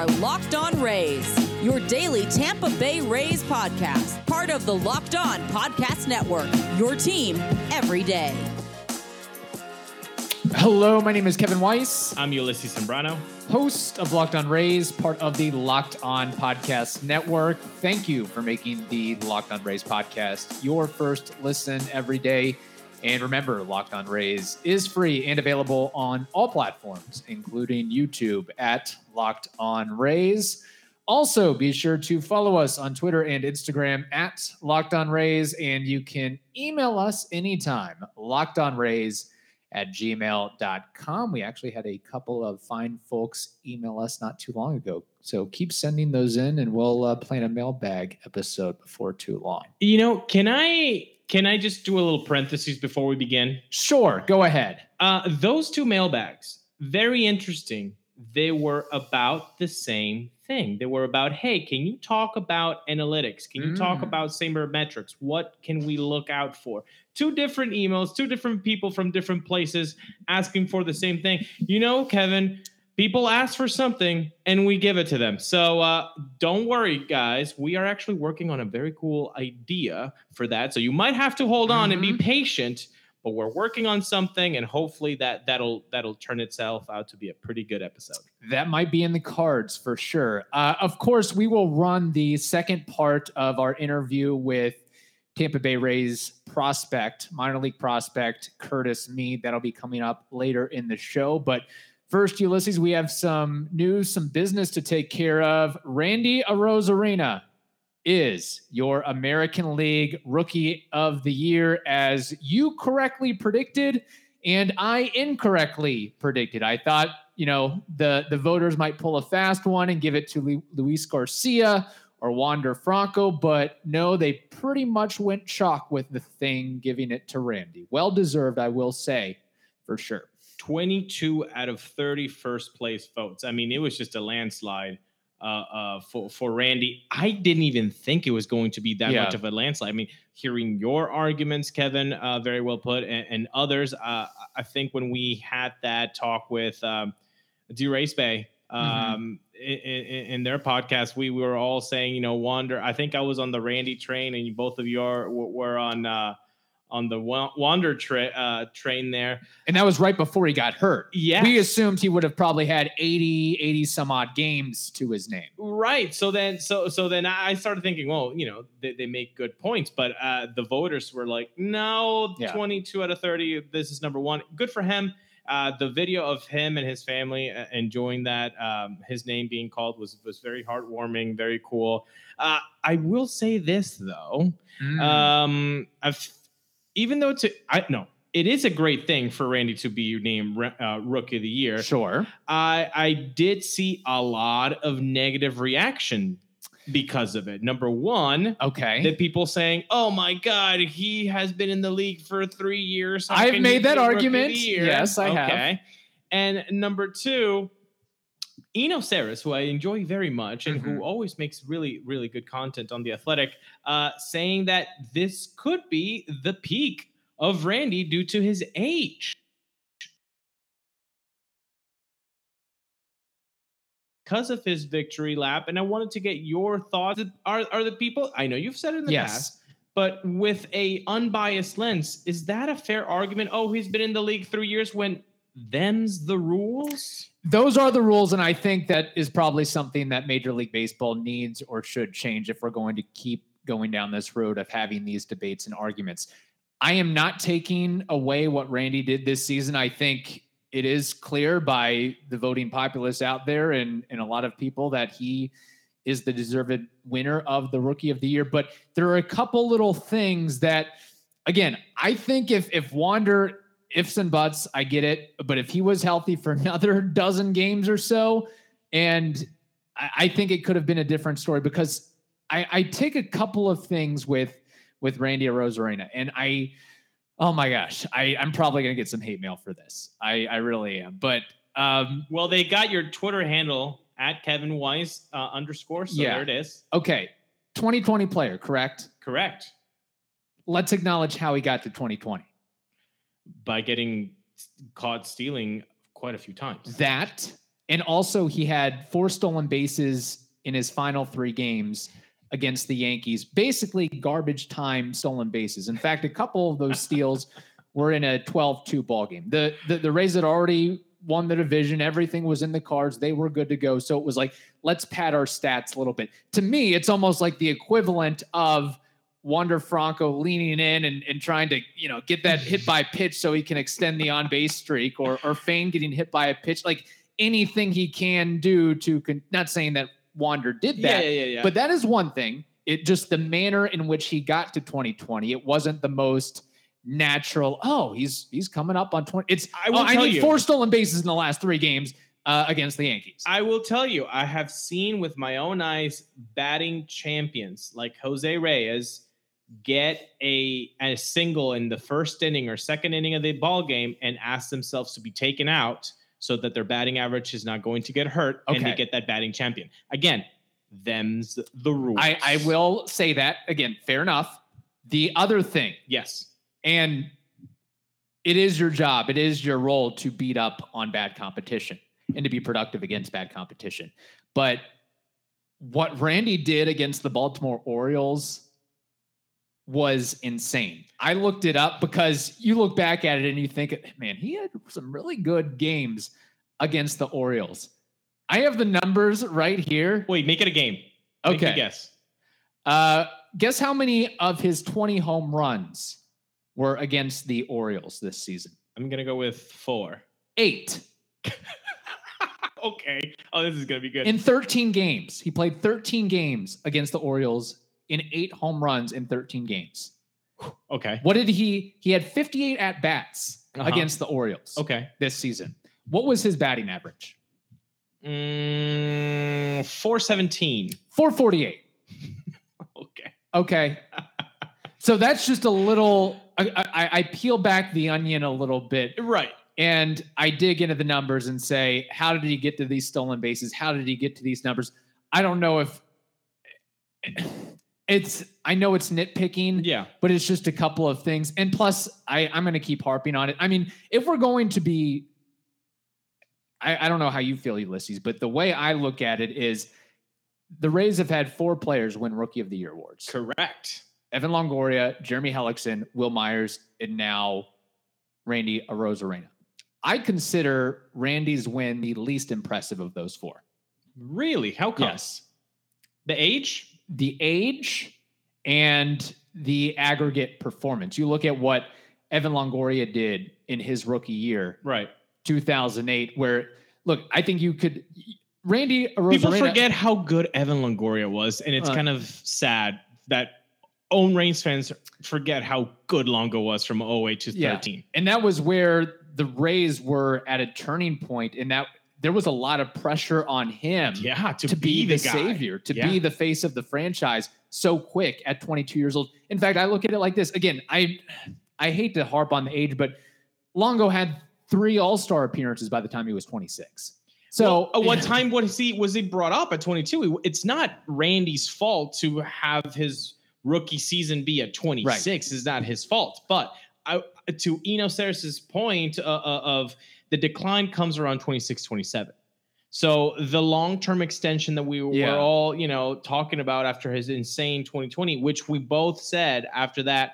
are Locked On Rays, your daily Tampa Bay Rays podcast, part of the Locked On Podcast Network, your team every day. Hello, my name is Kevin Weiss, I'm Ulysses Sembrano. host of Locked On Rays, part of the Locked On Podcast Network. Thank you for making the Locked On Rays podcast your first listen every day. And remember, Locked On Rays is free and available on all platforms, including YouTube at Locked On Rays. Also, be sure to follow us on Twitter and Instagram at Locked On Rays, and you can email us anytime, lockedonrays at gmail.com. We actually had a couple of fine folks email us not too long ago. So keep sending those in, and we'll uh, plan a mailbag episode before too long. You know, can I can I just do a little parenthesis before we begin? Sure, go ahead. Uh, those two mailbags, very interesting. They were about the same thing. They were about, hey, can you talk about analytics? Can you talk Mm. about metrics? What can we look out for? Two different emails, two different people from different places asking for the same thing. You know, Kevin, people ask for something and we give it to them. So uh, don't worry, guys. We are actually working on a very cool idea for that. So you might have to hold on and be patient but we're working on something and hopefully that that'll that'll turn itself out to be a pretty good episode That might be in the cards for sure. Uh, of course, we will run the second part of our interview with Tampa Bay Rays prospect, minor league prospect Curtis Mead. That'll be coming up later in the show. But first, Ulysses, we have some news, some business to take care of. Randy Arozarena is your American League Rookie of the Year, as you correctly predicted and I incorrectly predicted. I thought, you know, the the voters might pull a fast one and give it to Lu- Luis Garcia or Wander Franco, but no, they pretty much went chalk with the thing, giving it to Randy. Well deserved, I will say, for sure. 22 out of 30 first place votes i mean it was just a landslide uh, uh, for for Randy, I didn't even think it was going to be that Yeah. much of a landslide. I mean, hearing your arguments, Kevin, uh, very well put, and, and others. Uh, I think when we had that talk with um, DRaysBay um, in, in, in their podcast, we were all saying, you know, Wander. I think I was on the Randy train, and both of you are were, were on uh, on the Wander tra- uh, train there. And that was right before he got hurt. Yeah, We assumed he would have probably had 80, 80 some odd games to his name. Right. So then, so so then I started thinking, well, you know, they, they make good points, but uh, the voters were like, no, Yeah. 22 out of 30. This is number one. Good for him. Uh, the video of him and his family uh, enjoying that, um, his name being called was was very heartwarming, very cool. Uh, I will say this though, Mm. um, I've even though to I no, it is a great thing for Randy to be named uh, Rookie of the Year. sure. I I did see a lot of negative reaction because of it. Number one, Okay. that people saying, "Oh my God, he has been in the league for three years." I've made that Rookie of the argument. Yes, I have. And number two, Eno Sarris, who I enjoy very much and Mm-hmm. who always makes really, really good content on the Athletic, uh, saying that this could be the peak of Randy due to his age. Because of his victory lap, and I wanted to get your thoughts. Are are the people? I know you've said it in the Yes. past, but with a unbiased lens, is that a fair argument? Oh, he's been in the league three years when them's the rules. those are the rules, and I think that is probably something that Major League Baseball needs or should change if we're going to keep going down this road of having these debates and arguments. I am not taking away what Randy did this season. I think it is clear by the voting populace out there and, and a lot of people that he is the deserved winner of the rookie of the year. But there are a couple little things that, again, I think if if Wander ifs and buts, I get it. But if he was healthy for another dozen games or so, and I, I think it could have been a different story because I, I take a couple of things with with Randy Arozarena, and I, oh my gosh, I I'm probably gonna get some hate mail for this. I I really am, but um, Well, they got your Twitter handle at Kevin Weiss uh, underscore. So Yeah. there it is. okay, 2020 player, correct? Correct. Let's acknowledge how he got to 2020. By getting caught stealing quite a few times. That And also, he had four stolen bases in his final three games against the Yankees. Basically, garbage time stolen bases. In fact, a couple of those steals were in a 12-2 ball game. The, the the Rays had already won the division. Everything was in the cards. They were good to go. So it was like, let's pad our stats a little bit. To me, it's almost like the equivalent of Wander Franco leaning in and, and trying to, you know, get that hit by pitch so he can extend the on base streak or, or Fane getting hit by a pitch. Like anything he can do to, con- not saying that Wander did that, yeah, yeah, yeah. but that is one thing. It just the manner in which he got to 2020, it wasn't the most natural. Oh, he's he's coming up on 20. It's I will oh, I tell need you. four stolen bases in the last three games uh, against the Yankees. I will tell you, I have seen with my own eyes batting champions like Jose Reyes get a, a single in the first inning or second inning of the ball game and ask themselves to be taken out so that their batting average is not going to get hurt and they get that batting champion. Again, them's the rules. I, I will say that again. Fair enough. The other thing, Yes. and it is your job, it is your role to beat up on bad competition and to be productive against bad competition. But what Randy did against the Baltimore Orioles was insane. I looked it up because you look back at it and you think, man, he had some really good games against the Orioles. I have the numbers right here. Wait, make it a game. Make Okay. guess. Uh, guess how many of his 20 home runs were against the Orioles this season? I'm gonna go with four. Eight okay. Oh, this is gonna be good. in 13 games. He played 13 games against the Orioles in eight home runs in 13 games. okay. What did he? He had 58 at bats Uh-huh. against the Orioles Okay. this season. What was his batting average? Mm, 417. 448. Okay. Okay. so that's just a little. I, I, I peel back the onion a little bit Right. and I dig into the numbers and say, how did he get to these stolen bases? How did he get to these numbers? I don't know if it's. I know it's nitpicking, Yeah. but it's just a couple of things. And plus, I, I'm going to keep harping on it. I mean, if we're going to be, I, I don't know how you feel, Ulysses, but the way I look at it is the Rays have had four players win Rookie of the Year awards. Correct. Evan Longoria, Jeremy Hellickson, Wil Myers, and now Randy Arozarena. I consider Randy's win the least impressive of those four. Really? How come? Yes. The age? The age and the aggregate performance. You look at what Evan Longoria did in his rookie year, Right. 2008, where, look, I think you could. Randy. People forget how good Evan Longoria was, and it's Uh, kind of sad that own Reigns fans forget how good Longo was from 08 to Yeah. 13. and that was where the Rays were at a turning point, and that there was a lot of pressure on him Yeah, to, to, be, the, guy. savior, to Yeah. be the face of the franchise so quick at 22 years old. In fact, I look at it like this. Again, I I hate to harp on the age, but Longo had three All-Star appearances by the time he was 26. So Well, what time was he was he brought up at 22? It's not Randy's fault to have his rookie season be at 26. Is not his fault. But I, to Eno Sarris's point uh, uh, of the decline comes around 26, 27. So the long-term extension that we Yeah. were all, you know, talking about after his insane 2020, which we both said after that,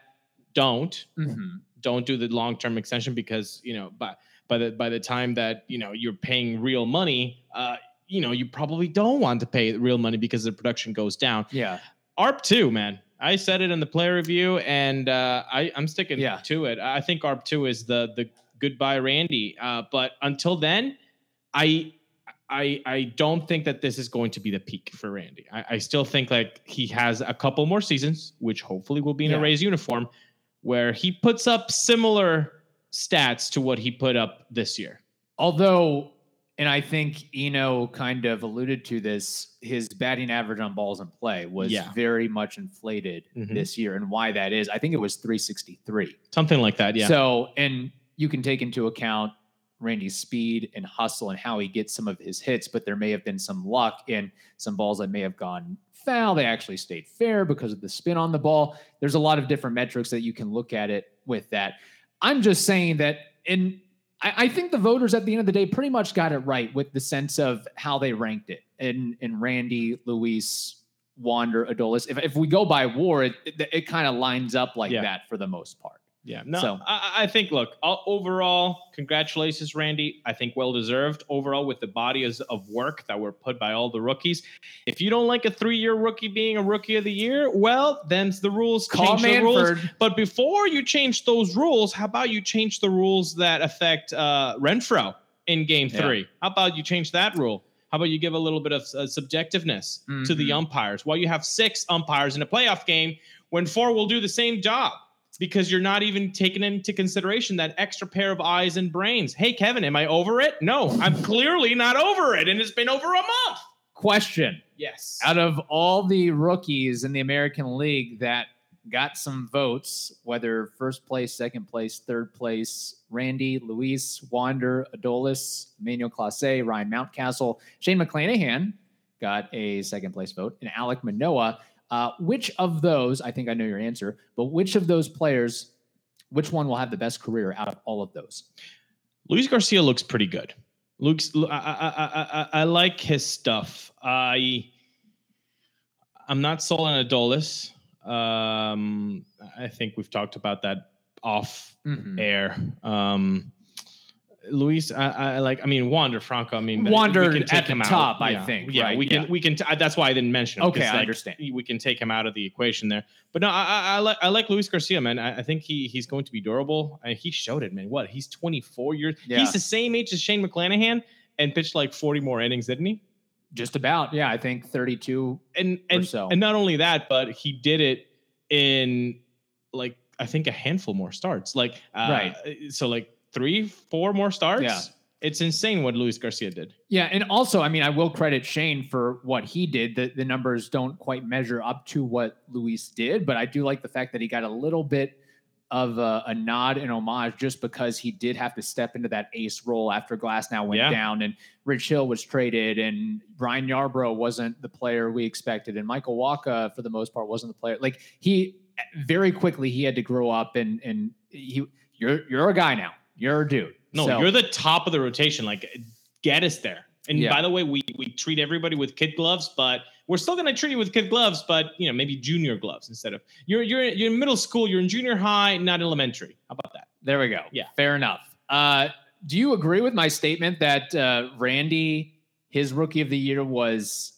don't Mhm. don't do the long term extension because you know by by the by the time that you know you're paying real money uh you know you probably don't want to pay real money because the production goes down yeah, arb 2 man i said it in the player review and uh i i'm sticking Yeah. to it i think arb 2 is the the goodbye randy uh but until then i I, I don't think that this is going to be the peak for Randy. I, I still think like he has a couple more seasons, which hopefully will be in Yeah. a Rays uniform, where he puts up similar stats to what he put up this year. Although, and I think Eno kind of alluded to this, his batting average on balls in play was Yeah. very much inflated Mhm. this year. And why that is, I think it was 363. Something like that. Yeah. So, and you can take into account Randy's speed and hustle and how he gets some of his hits, but there may have been some luck in some balls that may have gone foul. They actually stayed fair because of the spin on the ball. There's a lot of different metrics that you can look at it with that. I'm just saying that in I, I think the voters at the end of the day pretty much got it right with the sense of how they ranked it. And and Randy, Luis, Wander, Adolis. If if we go by WAR, it it, it kind of lines up like Yeah. that for the most part. Yeah, no, So- I, I think. Look, o- overall, congratulations, Randy. I think well deserved. Overall, with the bodies of, work that were put by all the rookies. If you don't like a three-year rookie being a rookie of the year, well, then the rules. Call Change the rules. But before you change those rules, how about you change the rules that affect uh, Renfroe in Game Yeah. Three? How about you change that rule? How about you give a little bit of uh, subjectiveness to the Mhm. umpires? Well, you have six umpires in a playoff game when four will do the same job because you're not even taking into consideration that extra pair of eyes and brains. Hey, Kevin, am I over it? No, I'm clearly not over it, and it's been over a month. Question. Yes. Out of all the rookies in the American League that got some votes, whether first place, second place, third place, Randy, Luis, Wander, Adolis, Emmanuel Clase, Ryan Mountcastle, Shane McClanahan got a second place vote, and Alek Manoah. Uh, which of those, I think I know your answer, but which of those players, which one will have the best career out of all of those? Luis Garcia looks pretty good. Luke's, I, I, I, I, I like his stuff. I, I'm not sold on Adolis. Um, I think we've talked about that off Mhm. air. Um, Luis, I, I like. I mean, Wander Franco. I mean, Wandered can at take the him out. top, I Yeah. think, Yeah, right? we can. Yeah. We can. T- that's why I didn't mention him. Okay, I like, understand. We can take him out of the equation there. But no, I, I, I like. I like Luis Garcia, man. I, I think he he's going to be durable. And he showed it, man. What? He's 24 years. Yeah. He's the same age as Shane McClanahan and pitched like 40 more innings, didn't he? Just about, yeah. I think 32 And and so. and not only that, but he did it in like I think a handful more starts. Like uh, Right. So like three, four more starts. Yeah. It's insane what Luis Garcia did. Yeah, and also, I mean, I will credit Shane for what he did. The the numbers don't quite measure up to what Luis did, but I do like the fact that he got a little bit of a, a nod and homage just because he did have to step into that ace role after Glasnow went Yeah. down and Rich Hill was traded and Ryan Yarbrough wasn't the player we expected and Michael Wacha for the most part wasn't the player. Like he very quickly he had to grow up and and he you're you're a guy now. You're a dude. No, So- you're the top of the rotation. Like, get us there. And Yeah. by the way, we we treat everybody with kid gloves, but we're still gonna treat you with kid gloves, but you know maybe junior gloves instead of you're you're you're in middle school, you're in junior high, not elementary. How about that? There we go. Yeah. Fair enough. Uh, do you agree with my statement that uh, Randy, his rookie of the year was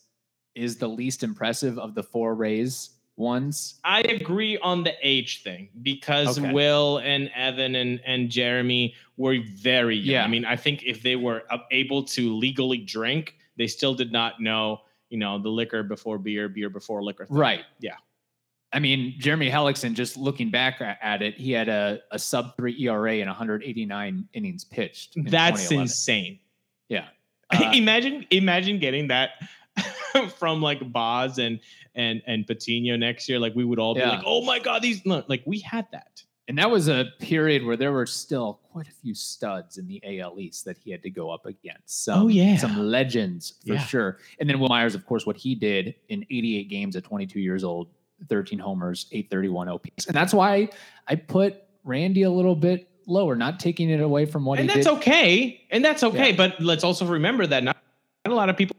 is the least impressive of the four Rays ones? I agree on the age thing because Okay. Wil and Evan and, and Jeremy were very young. Yeah. I mean, I think if they were able to legally drink, they still did not know, you know, the liquor before beer, beer before liquor. thing. Right. Yeah. I mean, Jeremy Hellickson, just looking back at it, he had a, a sub three ERA and 189 innings pitched. in That's insane. Yeah. Uh, imagine, imagine getting that from like Boz and and and Patino next year. Like we would all be Yeah. like, oh my god, these no, like we had that. And that was a period where there were still quite a few studs in the AL East that he had to go up against. Oh, some, Oh, yeah. Some legends for Yeah. sure. And then Wil Myers, of course, what he did in 88 games at 22 years old, 13 homers, 831 OPS. And that's why I put Randy a little bit lower, not taking it away from what and he that's okay. And that's okay. Yeah. But let's also remember that not, not a lot of people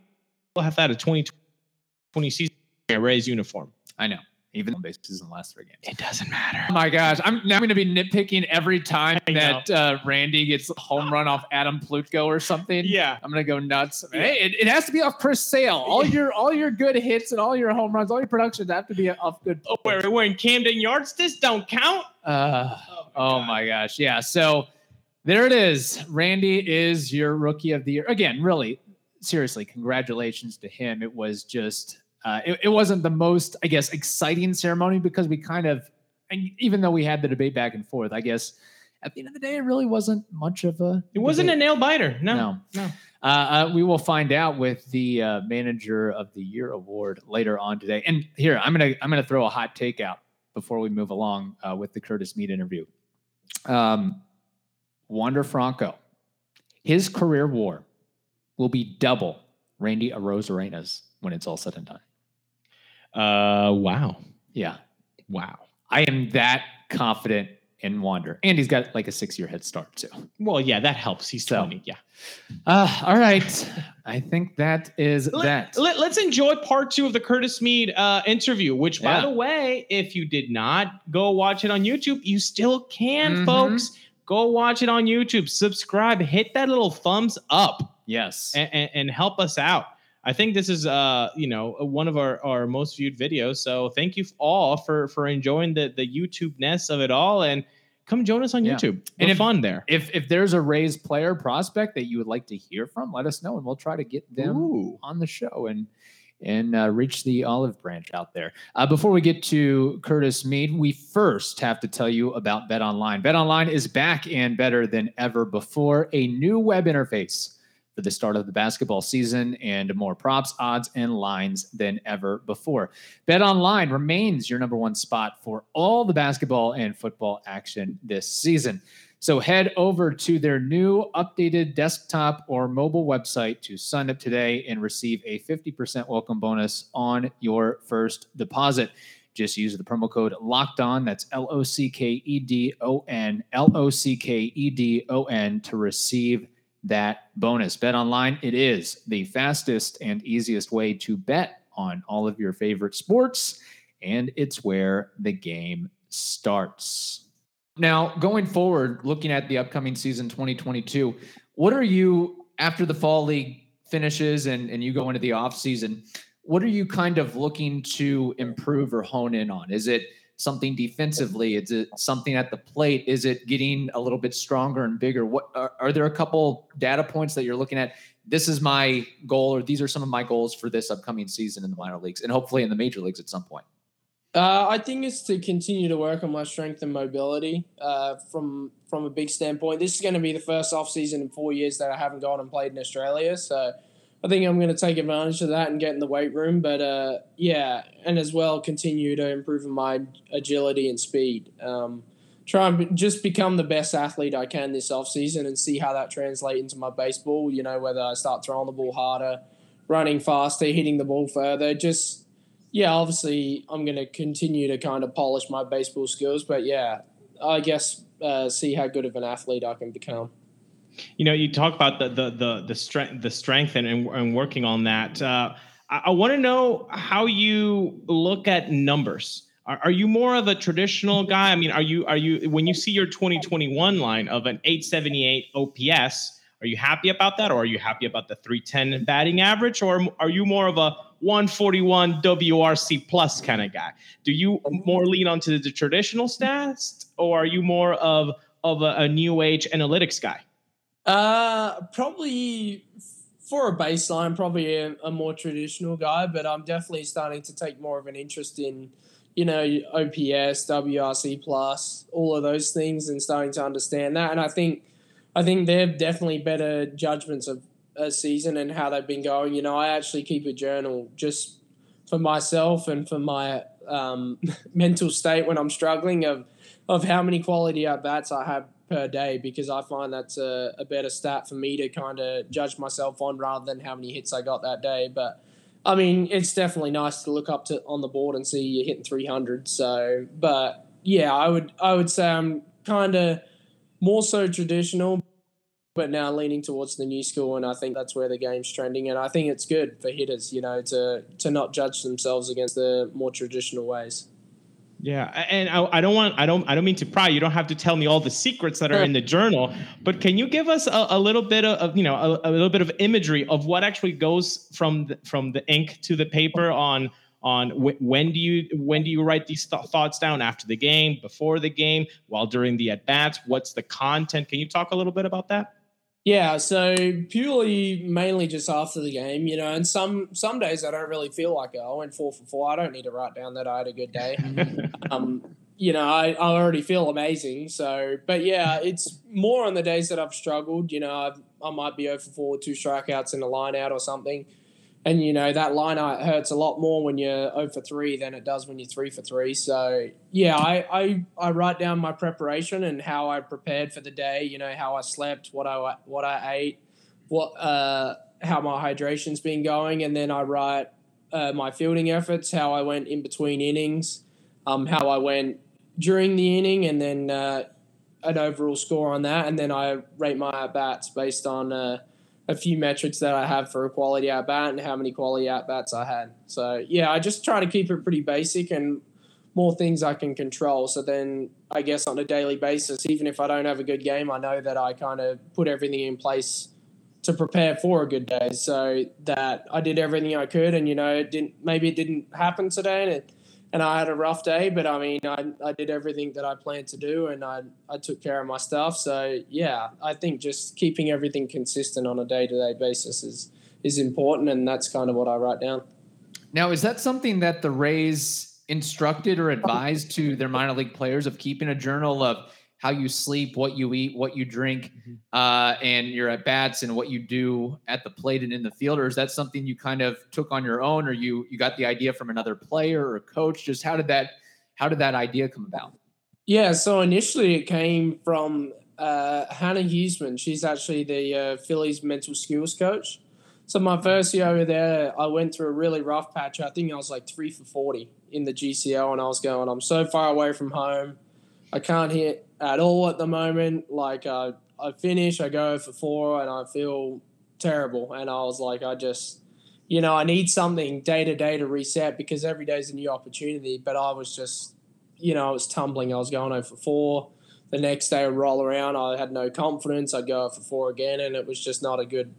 have had a 2020 season in a Rays uniform. I know. Even on bases in the last three games. It doesn't matter. Oh my gosh. I'm now going to be nitpicking every time I that uh, Randy gets a home run off Adam Plutko or something. Yeah. I'm gonna go nuts. Yeah. Hey, it, it has to be off Chris Sale. All your all your good hits and all your home runs, all your productions have to be off good. Oh, we're, we're in Camden Yards. This don't count. Uh, Oh oh my gosh, yeah. So there it is. Randy is your rookie of the year again. Really, seriously, congratulations to him. It was just uh, it, it wasn't the most, I guess, exciting ceremony because we kind of, and even though we had the debate back and forth, I guess at the end of the day, it really wasn't much of a. It wasn't a nail biter. No. No. No. Uh, uh, we will find out with the uh, manager of the year award later on today. And here, I'm gonna I'm gonna throw a hot take out before we move along uh, with the Curtis Mead interview. Um, Wander Franco, his career WAR will be double Randy Arozarena's when it's all said and done. Uh, wow. Yeah, Wow. I am that confident in wander. And he's got like a six year head start too. Well, yeah, that helps. He's So- 20. Yeah. Uh, all right. I think that is Let, that. Let, us enjoy part two of the Curtis Mead uh, interview, which, by Yeah. the way, if you did not go watch it on YouTube, you still can, Mhm. folks. Go watch it on YouTube. Subscribe. Hit that little thumbs up. Yes. and, and, and help us out. I think this is uh you know one of our, our most viewed videos. So thank you all for for enjoying the the YouTube ness of it all and come join us on Yeah. YouTube. And We're if- fun there. if if there's a raised player prospect that you would like to hear from, let us know and we'll try to get them Ooh. on the show and and uh, reach the olive branch out there. Uh, before we get to Curtis Mead, we first have to tell you about Bet Online. Bet Online is back and better than ever before. A new web interface for the start of the basketball season and more props, odds, and lines than ever before. Bet Online remains your number one spot for all the basketball and football action this season. So head over to their new updated desktop or mobile website to sign up today and receive a 50% welcome bonus on your first deposit. Just use the promo code locked on. That's L O C K E D O N, L O C K E D O N to receive that bonus. Bet online, it is the fastest and easiest way to bet on all of your favorite sports, and it's where the game starts. Now, going forward, looking at the upcoming season 2022, what are you after the fall league finishes and, and you go into the off season? What are you kind of looking to improve or hone in on? Is it something defensively? Is it something at the plate? Is it getting a little bit stronger and bigger? What are, are there a couple data points that you're looking at? This is my goal, or these are some of my goals for this upcoming season in the minor leagues and hopefully in the major leagues at some point. Uh, I think it's to continue to work on my strength and mobility uh, from from a big standpoint. This is going to be the first off season in four years that I haven't gone and played in Australia, so I think I'm going to take advantage of that and get in the weight room. But uh, yeah, and as well continue to improve my agility and speed. Um, try and be- just become the best athlete I can this off season and see how that translates into my baseball. You know, whether I start throwing the ball harder, running faster, hitting the ball further, just yeah, obviously I'm going to continue to kind of polish my baseball skills, but yeah, I guess uh, see how good of an athlete I can become. You know, you talk about the the the the strength the strength and and, working on that. Uh, I, I want to know how you look at numbers. Are, are you more of a traditional guy? I mean, are you are you when you see your 2021 line of an 878 OPS? Are you happy about that, or are you happy about the 310 batting average, or are you more of a 141 WRC plus kind of guy? Do you more lean onto the traditional stats, or are you more of of a, a new age analytics guy? Uh, probably for a baseline, probably a, a more traditional guy, but I'm definitely starting to take more of an interest in, you know, OPS, WRC plus, all of those things, and starting to understand that. And I think, I think they're definitely better judgments of a season and how they've been going. You know, I actually keep a journal just for myself and for my um, mental state when I'm struggling of of how many quality at bats I have per day because I find that's a, a better stat for me to kind of judge myself on rather than how many hits I got that day. But I mean, it's definitely nice to look up to on the board and see you're hitting 300. So, but yeah, I would I would say I'm kind of more so traditional, but now leaning towards the new school, and I think that's where the game's trending. And I think it's good for hitters, you know, to to not judge themselves against the more traditional ways. Yeah, and I, I don't want I don't I don't mean to pry. You don't have to tell me all the secrets that are in the journal, but can you give us a, a little bit of, you know a, a little bit of imagery of what actually goes from the, from the ink to the paper on on wh- when do you when do you write these th- thoughts down after the game, before the game, while during the at bats? What's the content? Can you talk a little bit about that? Yeah, so purely mainly just after the game, you know, and some some days I don't really feel like it. I went four for four. I don't need to write down that I had a good day. um, you know, I, I already feel amazing. So, but yeah, it's more on the days that I've struggled. You know, I've, I might be over for 4 two strikeouts and a line out or something. And, you know, that line out hurts a lot more when you're 0 for 3 than it does when you're 3 for 3. So, yeah, I, I, I write down my preparation and how I prepared for the day, you know, how I slept, what I, what I ate, what, uh, how my hydration's been going. And then I write uh, my fielding efforts, how I went in between innings, um, how I went during the inning, and then uh, an overall score on that, and then I rate my at bats based on uh, a few metrics that I have for a quality at bat and how many quality at bats I had. So yeah, I just try to keep it pretty basic and more things I can control. So then I guess on a daily basis, even if I don't have a good game, I know that I kind of put everything in place to prepare for a good day. So that I did everything I could, and you know, it didn't maybe it didn't happen today, and it, and I had a rough day, but I mean, I, I did everything that I planned to do, and I I took care of my stuff. So yeah, I think just keeping everything consistent on a day to day basis is is important, and that's kind of what I write down. Now, is that something that the Rays instructed or advised to their minor league players of keeping a journal of how you sleep, what you eat, what you drink, mm-hmm. uh, and your at bats and what you do at the plate and in the field? Or is that something you kind of took on your own, or you you got the idea from another player or coach? Just how did that how did that idea come about? Yeah, so initially it came from uh, Hannah Huseman. She's actually the uh, Phillies mental skills coach. So my first year over there, I went through a really rough patch. I think I was like three for forty in the GCL, and I was going, I'm so far away from home. I can't hit at all at the moment. Like uh, I finish, I go for four, and I feel terrible. And I was like, I just, you know, I need something day to day to reset because every day is a new opportunity. But I was just, you know, I was tumbling. I was going over four. The next day, I roll around. I had no confidence. I'd go for four again, and it was just not a good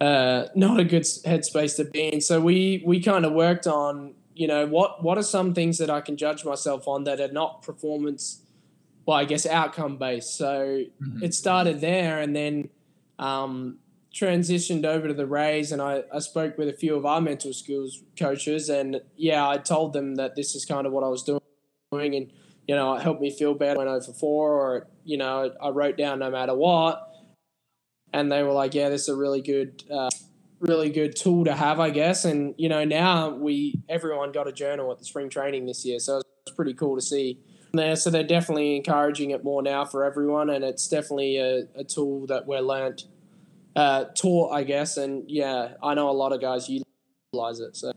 uh, not a good headspace to be in. So we we kind of worked on you know what what are some things that I can judge myself on that are not performance, well I guess outcome based. So mm-hmm. it started there and then um, transitioned over to the Rays and I, I spoke with a few of our mental skills coaches and yeah I told them that this is kind of what I was doing and you know it helped me feel better when I went over four or you know I wrote down no matter what and they were like, "Yeah, this is a really good, uh, really good tool to have, I guess." And you know, now we everyone got a journal at the spring training this year, so it's pretty cool to see there. So they're definitely encouraging it more now for everyone, and it's definitely a, a tool that we're learnt, uh, taught, I guess. And yeah, I know a lot of guys utilize it. So.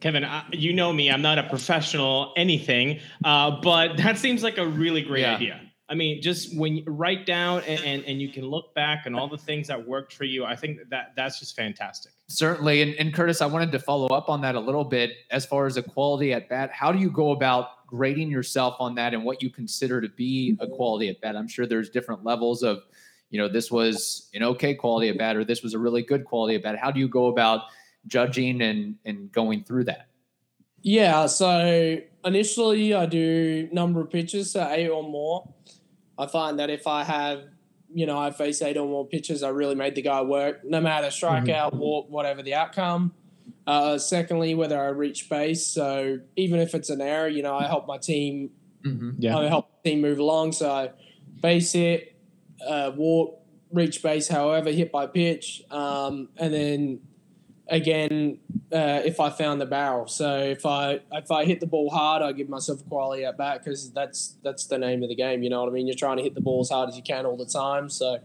Kevin, I, you know me. I'm not a professional anything, uh, but that seems like a really great yeah. idea. I mean, just when you write down and, and, and, you can look back and all the things that worked for you, I think that that's just fantastic. Certainly. And, and Curtis, I wanted to follow up on that a little bit as far as the quality at bat. How do you go about grading yourself on that and what you consider to be a quality at bat? I'm sure there's different levels of, you know, this was an okay quality at bat or this was a really good quality at bat. How do you go about judging and, and going through that? Yeah. So initially I do number of pitches, so eight or more I find that if I have, you know, I face eight or more pitches, I really made the guy work, no matter strikeout, mm-hmm. walk, whatever the outcome. Uh, secondly, whether I reach base. So even if it's an error, you know, I help my team. Mm-hmm. Yeah. I help the team move along. So I base hit, uh, walk, reach base, however, hit by pitch, um, and then again uh, if I found the barrel. So if I if I hit the ball hard, I give myself a quality at bat because that's that's the name of the game. You know what I mean? You're trying to hit the ball as hard as you can all the time. So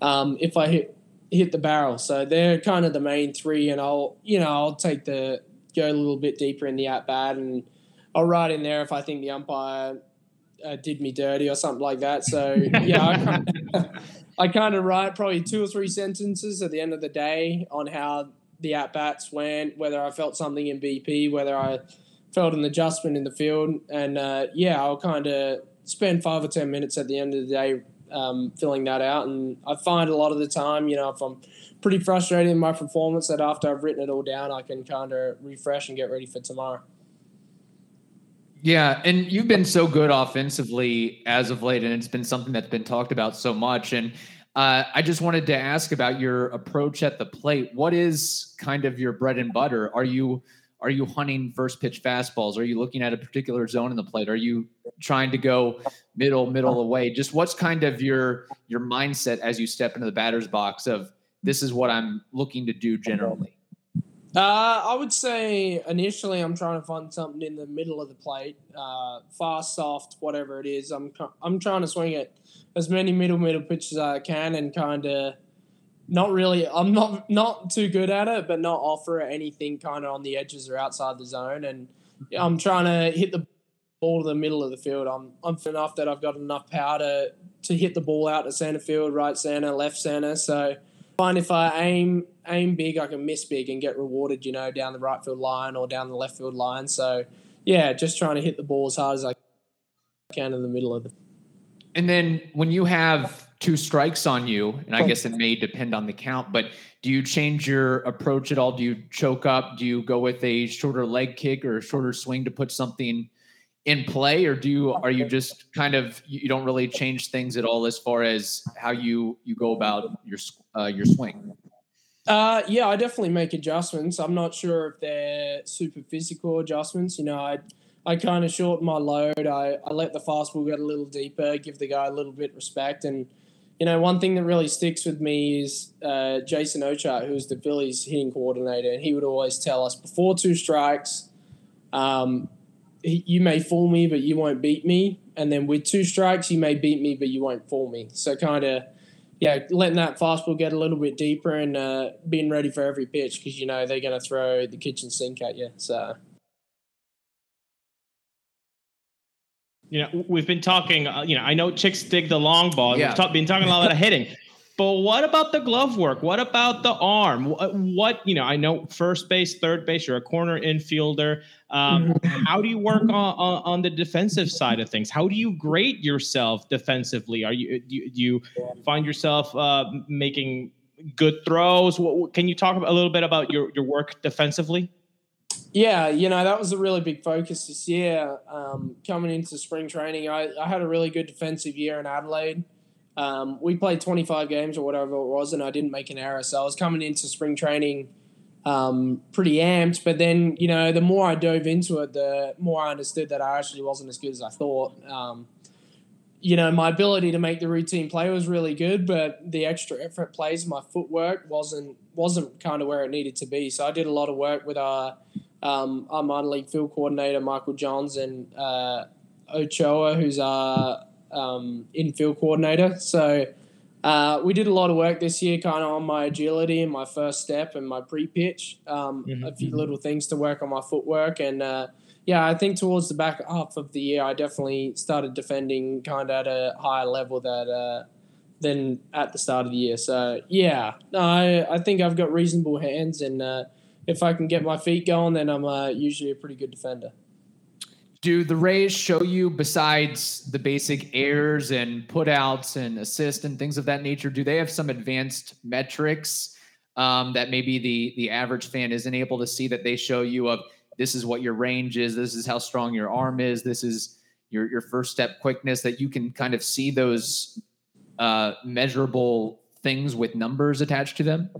um, if I hit hit the barrel, so they're kind of the main three, and I'll you know I'll take the go a little bit deeper in the at bat, and I'll write in there if I think the umpire. Uh, did me dirty or something like that. So yeah, I kind, of, I kind of write probably two or three sentences at the end of the day on how the at bats went, whether I felt something in BP, whether I felt an adjustment in the field, and uh, yeah, I'll kind of spend five or ten minutes at the end of the day um, filling that out. And I find a lot of the time, you know, if I'm pretty frustrated in my performance, that after I've written it all down, I can kind of refresh and get ready for tomorrow. Yeah, and you've been so good offensively as of late, and it's been something that's been talked about so much. And uh, I just wanted to ask about your approach at the plate. What is kind of your bread and butter? Are you are you hunting first pitch fastballs? Are you looking at a particular zone in the plate? Are you trying to go middle, middle away? Just what's kind of your your mindset as you step into the batter's box of this is what I'm looking to do generally? Uh, I would say initially I'm trying to find something in the middle of the plate, uh, fast, soft, whatever it is. I'm I'm trying to swing it as many middle middle pitches as I can and kind of not really. I'm not not too good at it, but not offer anything kind of on the edges or outside the zone. And I'm trying to hit the ball to the middle of the field. I'm I'm enough that I've got enough power to to hit the ball out to center field, right center, left center. So find if I aim aim big, I can miss big and get rewarded, you know, down the right field line or down the left field line. So yeah, just trying to hit the ball as hard as I can in the middle of the. And then when you have two strikes on you, and I guess it may depend on the count, but do you change your approach at all? Do you choke up? Do you go with a shorter leg kick or a shorter swing to put something in play, or do you are you just kind of you don't really change things at all as far as how you you go about your uh, your swing? Uh, yeah, I definitely make adjustments. I'm not sure if they're super physical adjustments. You know, I I kind of shorten my load. I, I let the fastball get a little deeper, give the guy a little bit respect. And, you know, one thing that really sticks with me is uh, Jason Ochart, who's the Phillies hitting coordinator, and he would always tell us before two strikes, um, you may fool me, but you won't beat me. And then with two strikes, you may beat me, but you won't fool me. So kind of, yeah, letting that fastball get a little bit deeper and uh, being ready for every pitch because you know they're going to throw the kitchen sink at you. So. You know, we've been talking. Uh, you know, I know chicks dig the long ball. Yeah. We've talk, been talking a lot about hitting. But what about the glove work? What about the arm? What, what, you know? I know first base, third base. You're a corner infielder. Um, how do you work on, on, on the defensive side of things? How do you grade yourself defensively? Are you do you, do you find yourself uh, making good throws? What, can you talk a little bit about your your work defensively? Yeah, you know, that was a really big focus this year. Um, coming into spring training, I, I had a really good defensive year in Adelaide. Um, we played 25 games or whatever it was, and I didn't make an error. So I was coming into spring training um, pretty amped. But then, you know, the more I dove into it, the more I understood that I actually wasn't as good as I thought. Um, you know, my ability to make the routine play was really good, but the extra effort plays, my footwork wasn't wasn't kind of where it needed to be. So I did a lot of work with our um, our minor league field coordinator Michael Johns and uh, Ochoa, who's our um, infield coordinator. So uh, we did a lot of work this year, kind of on my agility and my first step and my pre-pitch. Um, Mhm, A few little things to work on my footwork, and uh, yeah, I think towards the back half of the year, I definitely started defending kind of at a higher level that. Uh, than at the start of the year. So yeah, no, I, I think I've got reasonable hands, and uh, if I can get my feet going, then I'm uh, usually a pretty good defender. Do the Rays show you, besides the basic errors and putouts and assists and things of that nature, do they have some advanced metrics um, that maybe the the average fan isn't able to see that they show you of this is what your range is, this is how strong your arm is, this is your your first step quickness that you can kind of see those uh, measurable things with numbers attached to them?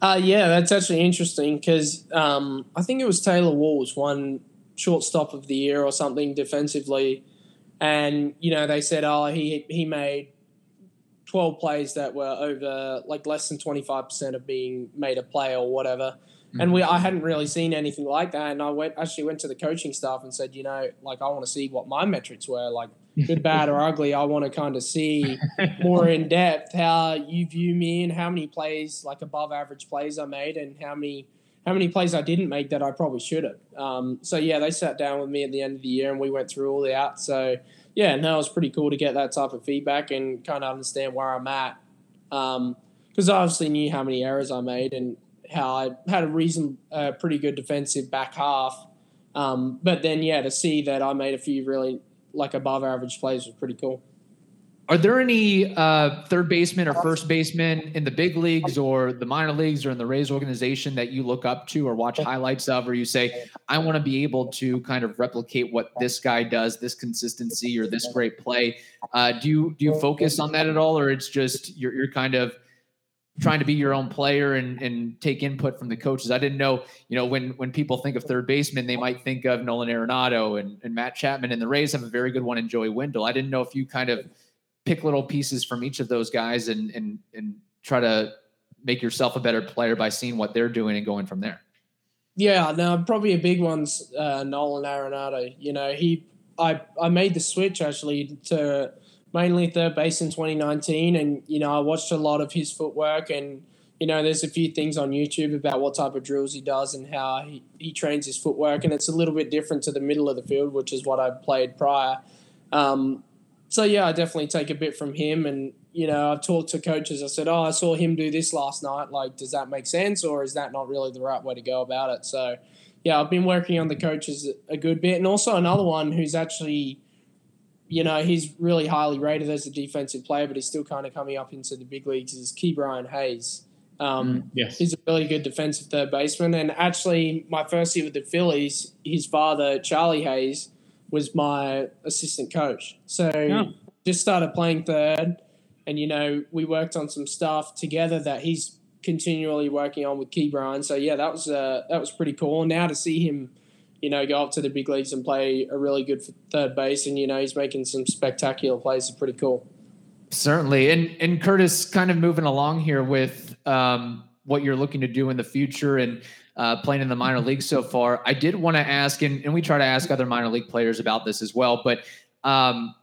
Uh, yeah, that's actually interesting because um, I think it was Taylor Walls won shortstop of the year or something defensively, and you know they said, oh, he he made twelve plays that were over like less than twenty five percent of being made a play or whatever. And we, I hadn't really seen anything like that, and I went actually went to the coaching staff and said, you know, like I want to see what my metrics were, like good, bad, or ugly. I want to kind of see more in depth how you view me and how many plays like above average plays I made and how many how many plays I didn't make that I probably should have. Um, so yeah, they sat down with me at the end of the year and we went through all the outs. So yeah, no, it was pretty cool to get that type of feedback and kind of understand where I'm at. Because I obviously knew how many errors I made and how I had a reason, uh, pretty good defensive back half. Um, but then yeah, to see that I made a few really like above average plays was pretty cool. Are there any uh, third baseman or first baseman in the big leagues or the minor leagues or in the Rays organization that you look up to or watch highlights of, or you say, I want to be able to kind of replicate what this guy does, this consistency or this great play? Uh, do you do you focus on that at all, or it's just you're you're kind of trying to be your own player and and take input from the coaches? I didn't know, you know, when when people think of third baseman, they might think of Nolan Arenado and, and Matt Chapman, and the Rays have a very good one in Joey Wendle. I didn't know if you kind of pick little pieces from each of those guys and and and try to make yourself a better player by seeing what they're doing and going from there. Yeah, no, probably a big one's uh, Nolan Arenado. You know, he, I, I made the switch actually to mainly third base in 2019, and you know, I watched a lot of his footwork, and you know, there's a few things on YouTube about what type of drills he does and how he, he trains his footwork, and it's a little bit different to the middle of the field, which is what I played prior. Um, so yeah, I definitely take a bit from him, and you know, I've talked to coaches. I said, "Oh, I saw him do this last night. Like, does that make sense, or is that not really the right way to go about it?" So, yeah, I've been working on the coaches a good bit, and also another one who's actually, you know, he's really highly rated as a defensive player, but he's still kind of coming up into the big leagues. Is Ke'Bryan Hayes. Um, Yes. He's a really good defensive third baseman. And actually, my first year with the Phillies, his father, Charlie Hayes, was my assistant coach. So Yeah. just started playing third. And, you know, we worked on some stuff together that he's continually working on with Ke'Bryan. So, yeah, that was, uh, that was pretty cool. And now to see him, you know, go up to the big leagues and play a really good third base and, you know, he's making some spectacular plays is pretty cool. Certainly. And and Curtis, kind of moving along here with um, what you're looking to do in the future and uh, playing in the minor leagues so far. I did want to ask, and, and we try to ask other minor league players about this as well, but um,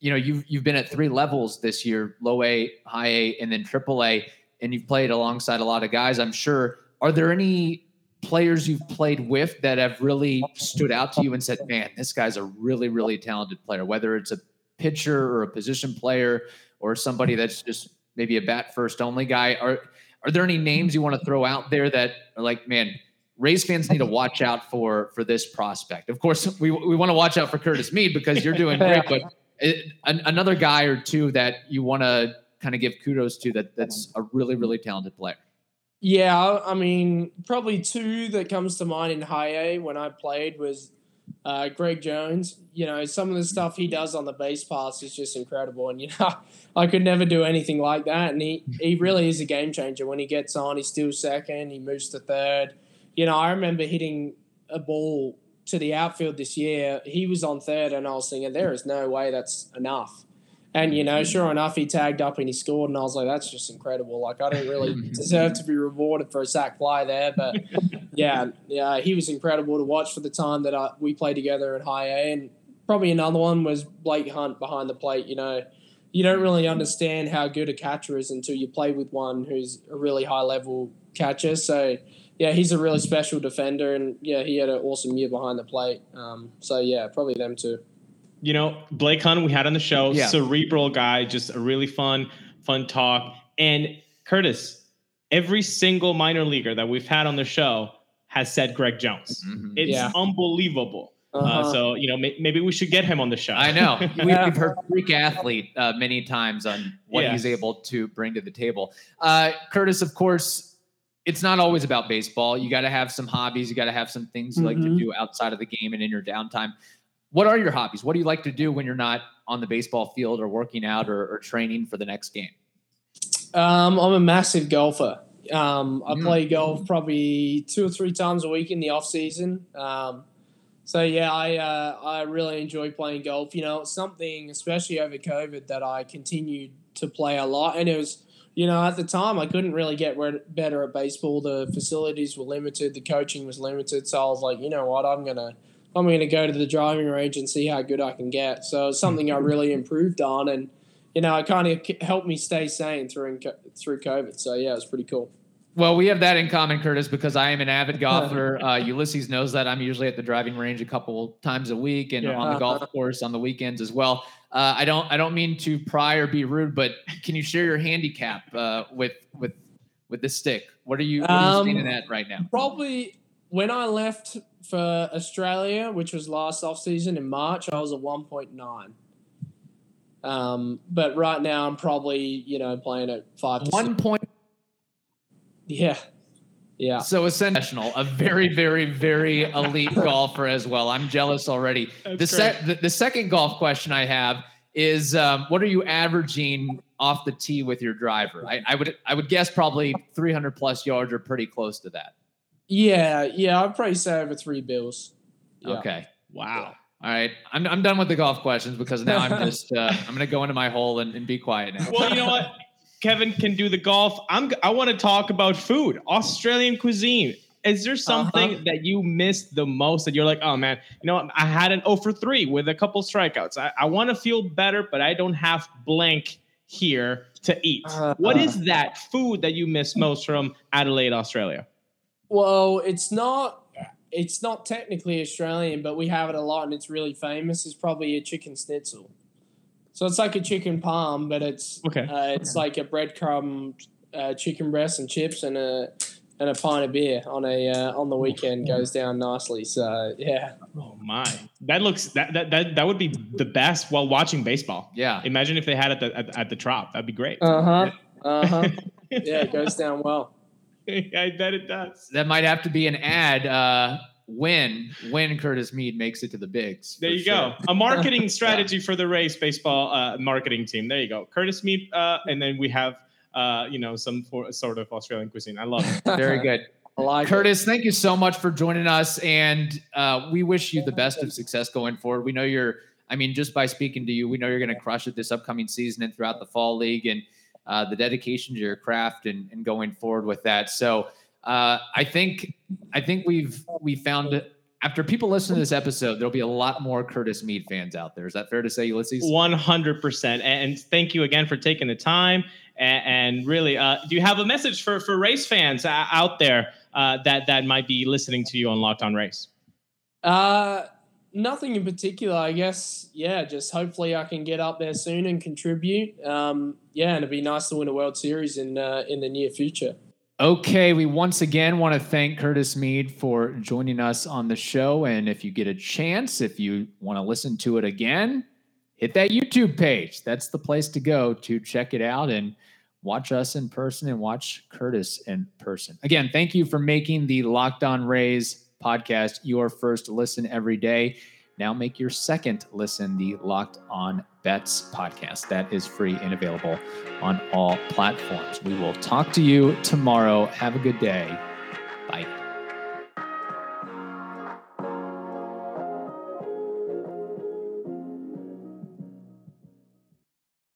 you know, you've you've been at three levels this year: low A, high A, and then triple A, and you've played alongside a lot of guys. I'm sure. Are there any players you've played with that have really stood out to you and said, "Man, this guy's a really, really talented player"? Whether it's a pitcher or a position player or somebody that's just maybe a bat first only guy. Are are there any names you want to throw out there that are like, man, Rays fans need to watch out for for this prospect? Of course, we we want to watch out for Curtis Mead because you're doing great, but another guy or two that you want to kind of give kudos to that that's a really really talented player. Yeah, I mean, probably two that comes to mind in high A when I played was uh, Greg Jones. You know, some of the stuff he does on the base pass is just incredible, and you know, I could never do anything like that. And he he really is a game changer. When he gets on, he's still second. He moves to third. You know, I remember hitting a ball to the outfield this year. He was on third, and I was thinking, there is no way that's enough. And you know, sure enough, he tagged up and he scored, and I was like, "That's just incredible! Like, I don't really deserve to be rewarded for a sac fly there, but yeah, yeah, he was incredible to watch for the time that I, we played together at High A, and probably another one was Blake Hunt behind the plate. You know, you don't really understand how good a catcher is until you play with one who's a really high level catcher. So yeah, he's a really special defender, and yeah, he had an awesome year behind the plate. Um, so yeah, probably them two. You know, Blake Hunt we had on the show, Yeah. cerebral guy, just a really fun, fun talk. And Curtis, every single minor leaguer that we've had on the show has said Greg Jones. It's Yeah. unbelievable. Uh, Uh-huh. so you know, may- maybe we should get him on the show. I know. We, We've heard freak athlete uh, many times on what Yeah. he's able to bring to the table. Uh, Curtis, of course, it's not always about baseball. You got to have some hobbies. You got to have some things you like to Mhm. do outside of the game and in your downtime. What are your hobbies? What do you like to do when you're not on the baseball field or working out or, or training for the next game? Um, I'm a massive golfer. Um, I Mm. play golf probably two or three times a week in the off season. Um, so yeah, I uh, I really enjoy playing golf. You know, it's something especially over COVID that I continued to play a lot, and it was you know at the time I couldn't really get better at baseball. The facilities were limited, the coaching was limited, so I was like, you know what, I'm gonna I'm gonna go to the driving range and see how good I can get. So it's something I really improved on, and you know, it kind of helped me stay sane through through COVID. So yeah, it was pretty cool. Well, we have that in common, Curtis, because I am an avid golfer. Uh, Ulysses knows that I'm usually at the driving range a couple times a week and Yeah. on the golf course on the weekends as well. Uh, I don't I don't mean to pry or be rude, but can you share your handicap uh, with with with the stick? What are you, what are you Um, standing at right now? Probably when I left for Australia, which was last off season in March, I was a one point nine. Um, but right now I'm probably you know playing at five. To One six. point. Yeah, yeah. So essential, a very very very elite golfer as well. I'm jealous already. That's the, sec- the the second golf question I have is um, what are you averaging off the tee with your driver? I, I would I would guess probably 300 plus yards or pretty close to that. Yeah, yeah. I'd probably say over three bills. Yeah. Okay. Wow. All right. I'm, I'm done with the golf questions because now I'm just uh, I'm gonna go into my hole and, and be quiet now. Well, you know what? Kevin can do the golf. I'm. I want to talk about food, Australian cuisine. Is there something Uh-huh. that you missed the most that you're like, oh man, you know, I had an 0 for 3 with a couple strikeouts. I, I want to feel better, but I don't have blank here to eat? what Uh. is that food that you miss most from Adelaide, Australia? Well, it's not. It's not technically Australian, but we have it a lot, and it's really famous. It's probably a chicken schnitzel. So it's like a chicken palm, but it's Okay. uh, it's like a breadcrumb, uh, chicken breast and chips, and a and a pint of beer on a uh, on the weekend goes down nicely. So yeah, Oh my, that looks that that that, that would be the best while watching baseball. Yeah. Imagine if they had it at, at, at the trop. That'd be great. uh huh, uh huh. yeah, it goes down well. I bet it does. That might have to be an ad uh, when when Curtis Mead makes it to the bigs. There you sure. go. A marketing strategy for the Rays baseball uh, marketing team. There you go. Curtis Mead, uh, and then we have uh, you know some for, sort of Australian cuisine. I love it. Very good. I like it. Curtis, thank you so much for joining us, and uh, we wish you the best of success going forward. We know you're, I mean, just by speaking to you, we know you're going to crush it this upcoming season and throughout the fall league, and uh, the dedication to your craft and, and going forward with that. So uh, I think, I think we've we found after people listen to this episode, there'll be a lot more Curtis Mead fans out there. Is that fair to say, Ulysses? One hundred percent. And thank you again for taking the time. And, and really, uh, do you have a message for for Rays fans uh, out there uh, that that might be listening to you on Locked On Rays? Uh, nothing in particular. I guess. Yeah, just hopefully I can get up there soon and contribute. Um, yeah, and it'd be nice to win a World Series in uh, in the near future. Okay, we once again want to thank Curtis Mead for joining us on the show. And if you get a chance, if you want to listen to it again, hit that YouTube page. That's the place to go to check it out and watch us in person and watch Curtis in person. Again, thank you for making the Locked On Rays podcast your first listen every day. Now make your second listen the Locked On Bets podcast. That is free and available on all platforms. We will talk to you tomorrow. Have a good day. Bye.